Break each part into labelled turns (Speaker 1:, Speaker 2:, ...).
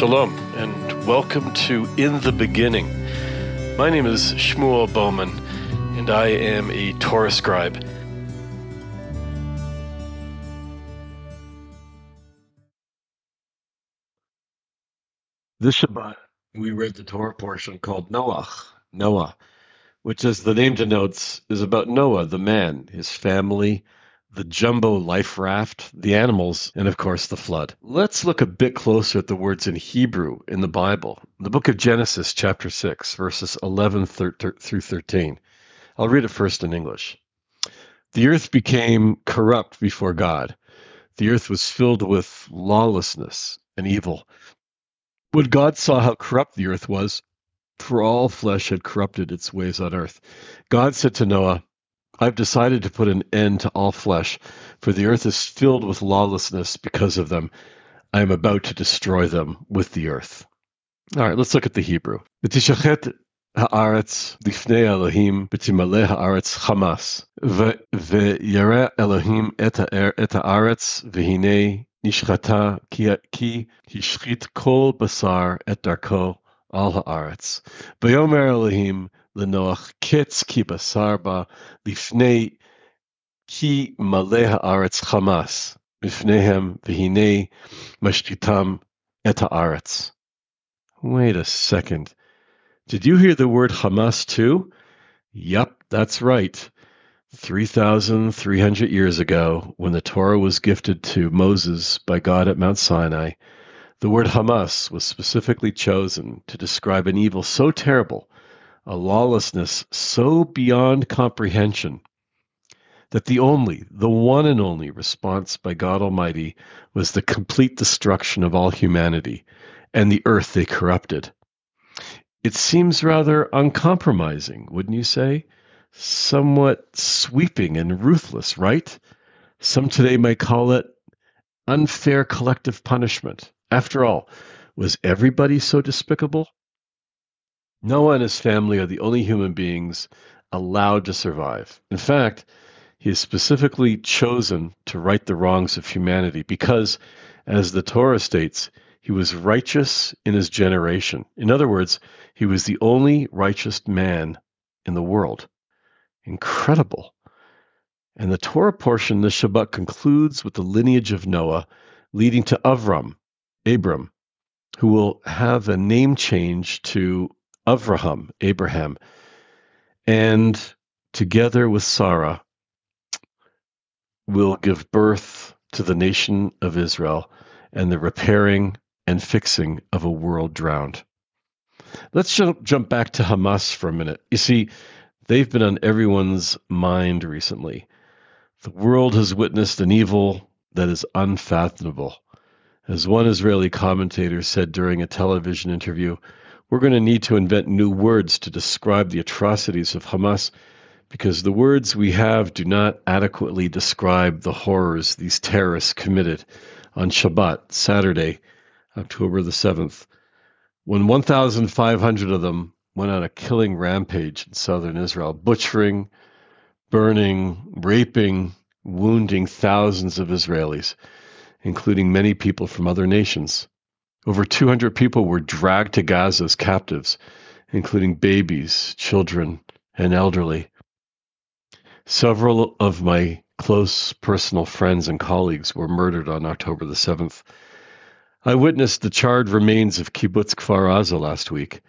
Speaker 1: Shalom, and welcome to In the Beginning. My name is Shmuel Bowman, and I am a Torah scribe. This Shabbat, we read the Torah portion called Noach, Noah, which, as the name denotes, is about Noah, the man, his family, the jumbo life raft, the animals, and of course the flood. Let's look a bit closer at the words in Hebrew in the Bible. The book of Genesis, chapter 6, verses 11 through 13. I'll read it first in English. The earth became corrupt before God. The earth was filled with lawlessness and evil. When God saw how corrupt the earth was, for all flesh had corrupted its ways on earth, God said to Noah, I've decided to put an end to all flesh, for the earth is filled with lawlessness because of them. I am about to destroy them with the earth. All right, let's look at the Hebrew. הארץ לפני אלוהים ותמלא הארץ חמס. וירא אלוהים את הארץ והנה נשחטה כי השחית כל בשר את דרכו על הארץ. ויאמר אלוהים לנוח קץ כי בשר בה לפני כי מלא הארץ חמס בפניהם והנה משתיתם את הארץ. Wait a second. Did you hear the word Hamas too? Yup, that's right. 3,300 years ago, when the Torah was gifted to Moses by God at Mount Sinai, the word Hamas was specifically chosen to describe an evil so terrible, a lawlessness so beyond comprehension, that the only, the one and only response by God Almighty was the complete destruction of all humanity and the earth they corrupted. It seems rather uncompromising, wouldn't you say? somewhat sweeping and ruthless, right? Some today might call it unfair collective punishment. After all, was everybody so despicable? Noah and his family are the only human beings allowed to survive. In fact, he is specifically chosen to right the wrongs of humanity because, as the Torah states, he was righteous in his generation. In other words, he was the only righteous man in the world. Incredible. And the Torah portion, the Shabbat, concludes with the lineage of Noah, leading to Avram, Abram, who will have a name change to Avraham, Abraham. And together with Sarah, will give birth to the nation of Israel and the repairing and fixing of a world drowned. Let's jump, jump back to Hamas for a minute. You see, They've been on everyone's mind recently. The world has witnessed an evil that is unfathomable. As one Israeli commentator said during a television interview, we're going to need to invent new words to describe the atrocities of Hamas because the words we have do not adequately describe the horrors these terrorists committed on Shabbat, Saturday, October the 7th, when 1,500 of them went on a killing rampage in southern Israel, butchering, burning, raping, wounding thousands of Israelis, including many people from other nations. Over 200 people were dragged to Gaza as captives, including babies, children, and elderly. Several of my close personal friends and colleagues were murdered on October the 7th. I witnessed the charred remains of Kibbutz Kfar Aza last week,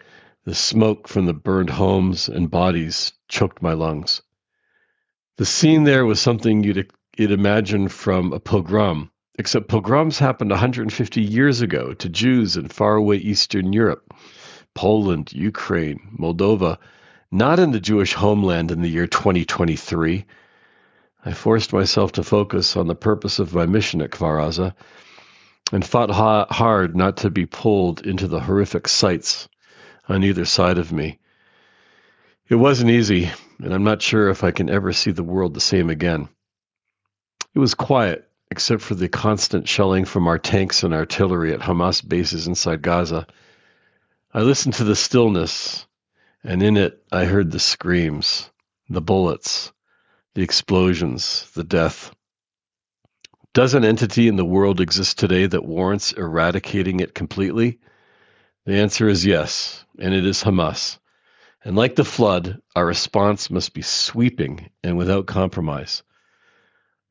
Speaker 1: the smoke from the burned homes and bodies choked my lungs. The scene there was something you'd, you'd imagine from a pogrom, except pogroms happened 150 years ago to Jews in faraway Eastern Europe, Poland, Ukraine, Moldova, not in the Jewish homeland in the year 2023. I forced myself to focus on the purpose of my mission at Kfar Aza and fought ha- hard not to be pulled into the horrific sights on either side of me. It wasn't easy, and I'm not sure if I can ever see the world the same again. It was quiet, except for the constant shelling from our tanks and artillery at Hamas bases inside Gaza. I listened to the stillness, and in it I heard the screams, the bullets, the explosions, the death. Does an entity in the world exist today that warrants eradicating it completely? The answer is yes, and it is Hamas. And like the flood, our response must be sweeping and without compromise.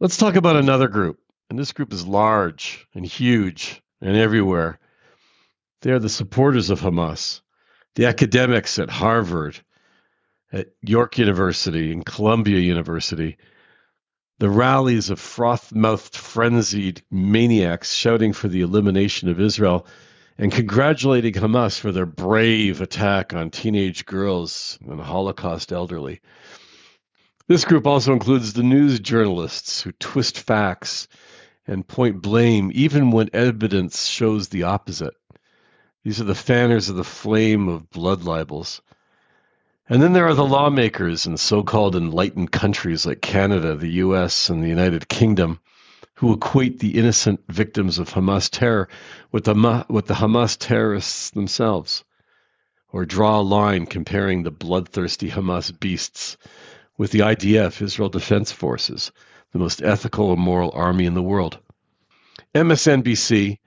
Speaker 1: Let's talk about another group. And this group is large and huge and everywhere. They are the supporters of Hamas, the academics at Harvard, at York University, and Columbia University, the rallies of froth mouthed, frenzied maniacs shouting for the elimination of Israel and congratulating Hamas for their brave attack on teenage girls and Holocaust elderly. This group also includes the news journalists who twist facts and point blame even when evidence shows the opposite. These are the fanners of the flame of blood libels. And then there are the lawmakers in so called enlightened countries like Canada, the US, and the United Kingdom who equate the innocent victims of Hamas terror with the, with the Hamas terrorists themselves, or draw a line comparing the bloodthirsty Hamas beasts with the IDF, Israel Defense Forces, the most ethical and moral army in the world. MSNBC,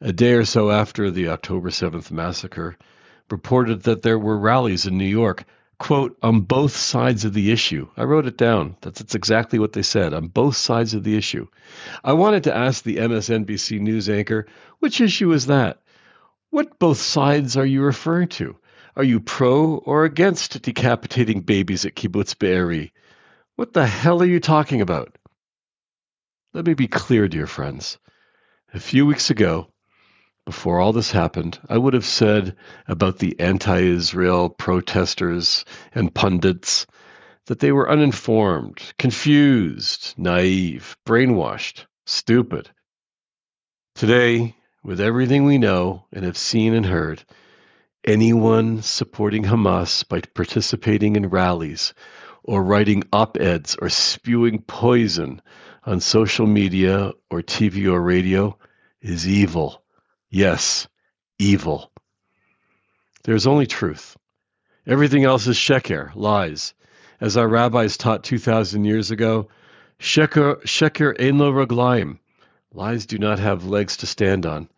Speaker 1: a day or so after the October 7th massacre, reported that there were rallies in New York, quote, on both sides of the issue. I wrote it down. That's, that's exactly what they said, on both sides of the issue. I wanted to ask the MSNBC news anchor, which issue is that? What both sides are you referring to? Are you pro or against decapitating babies at Kibbutz Be'eri? What the hell are you talking about? Let me be clear, dear friends. A few weeks ago, before all this happened, I would have said about the anti Israel protesters and pundits that they were uninformed, confused, naive, brainwashed, stupid. Today, with everything we know and have seen and heard, anyone supporting Hamas by participating in rallies or writing op eds or spewing poison on social media or TV or radio is evil. Yes, evil. There's only truth. Everything else is sheker, lies. As our rabbis taught 2,000 years ago, sheker, sheker ein lo raglaim. Lies do not have legs to stand on.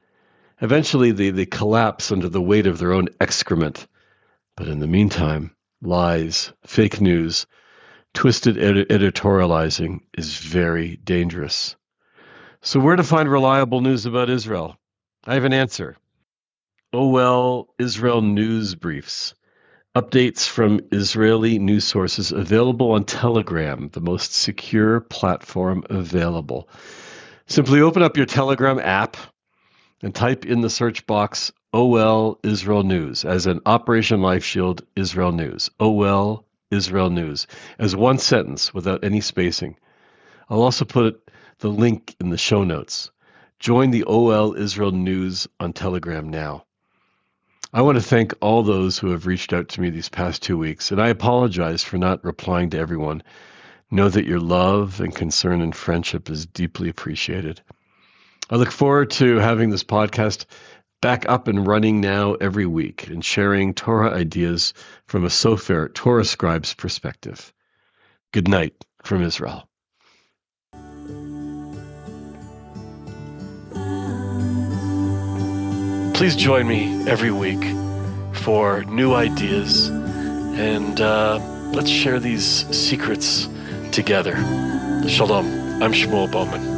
Speaker 1: Eventually, they, they collapse under the weight of their own excrement. But in the meantime, lies, fake news, twisted ed- editorializing is very dangerous. So, where to find reliable news about Israel? I have an answer. Oh well, Israel News Briefs. Updates from Israeli news sources available on Telegram, the most secure platform available. Simply open up your Telegram app and type in the search box oh OL Israel News as an Operation Life Shield Israel News. Oh OL Israel News as one sentence without any spacing. I'll also put the link in the show notes. Join the OL Israel News on Telegram now. I want to thank all those who have reached out to me these past two weeks, and I apologize for not replying to everyone. Know that your love and concern and friendship is deeply appreciated. I look forward to having this podcast back up and running now every week and sharing Torah ideas from a Sofer Torah scribe's perspective. Good night from Israel. Please join me every week for new ideas and uh, let's share these secrets together. Shalom. I'm Shmuel Bowman.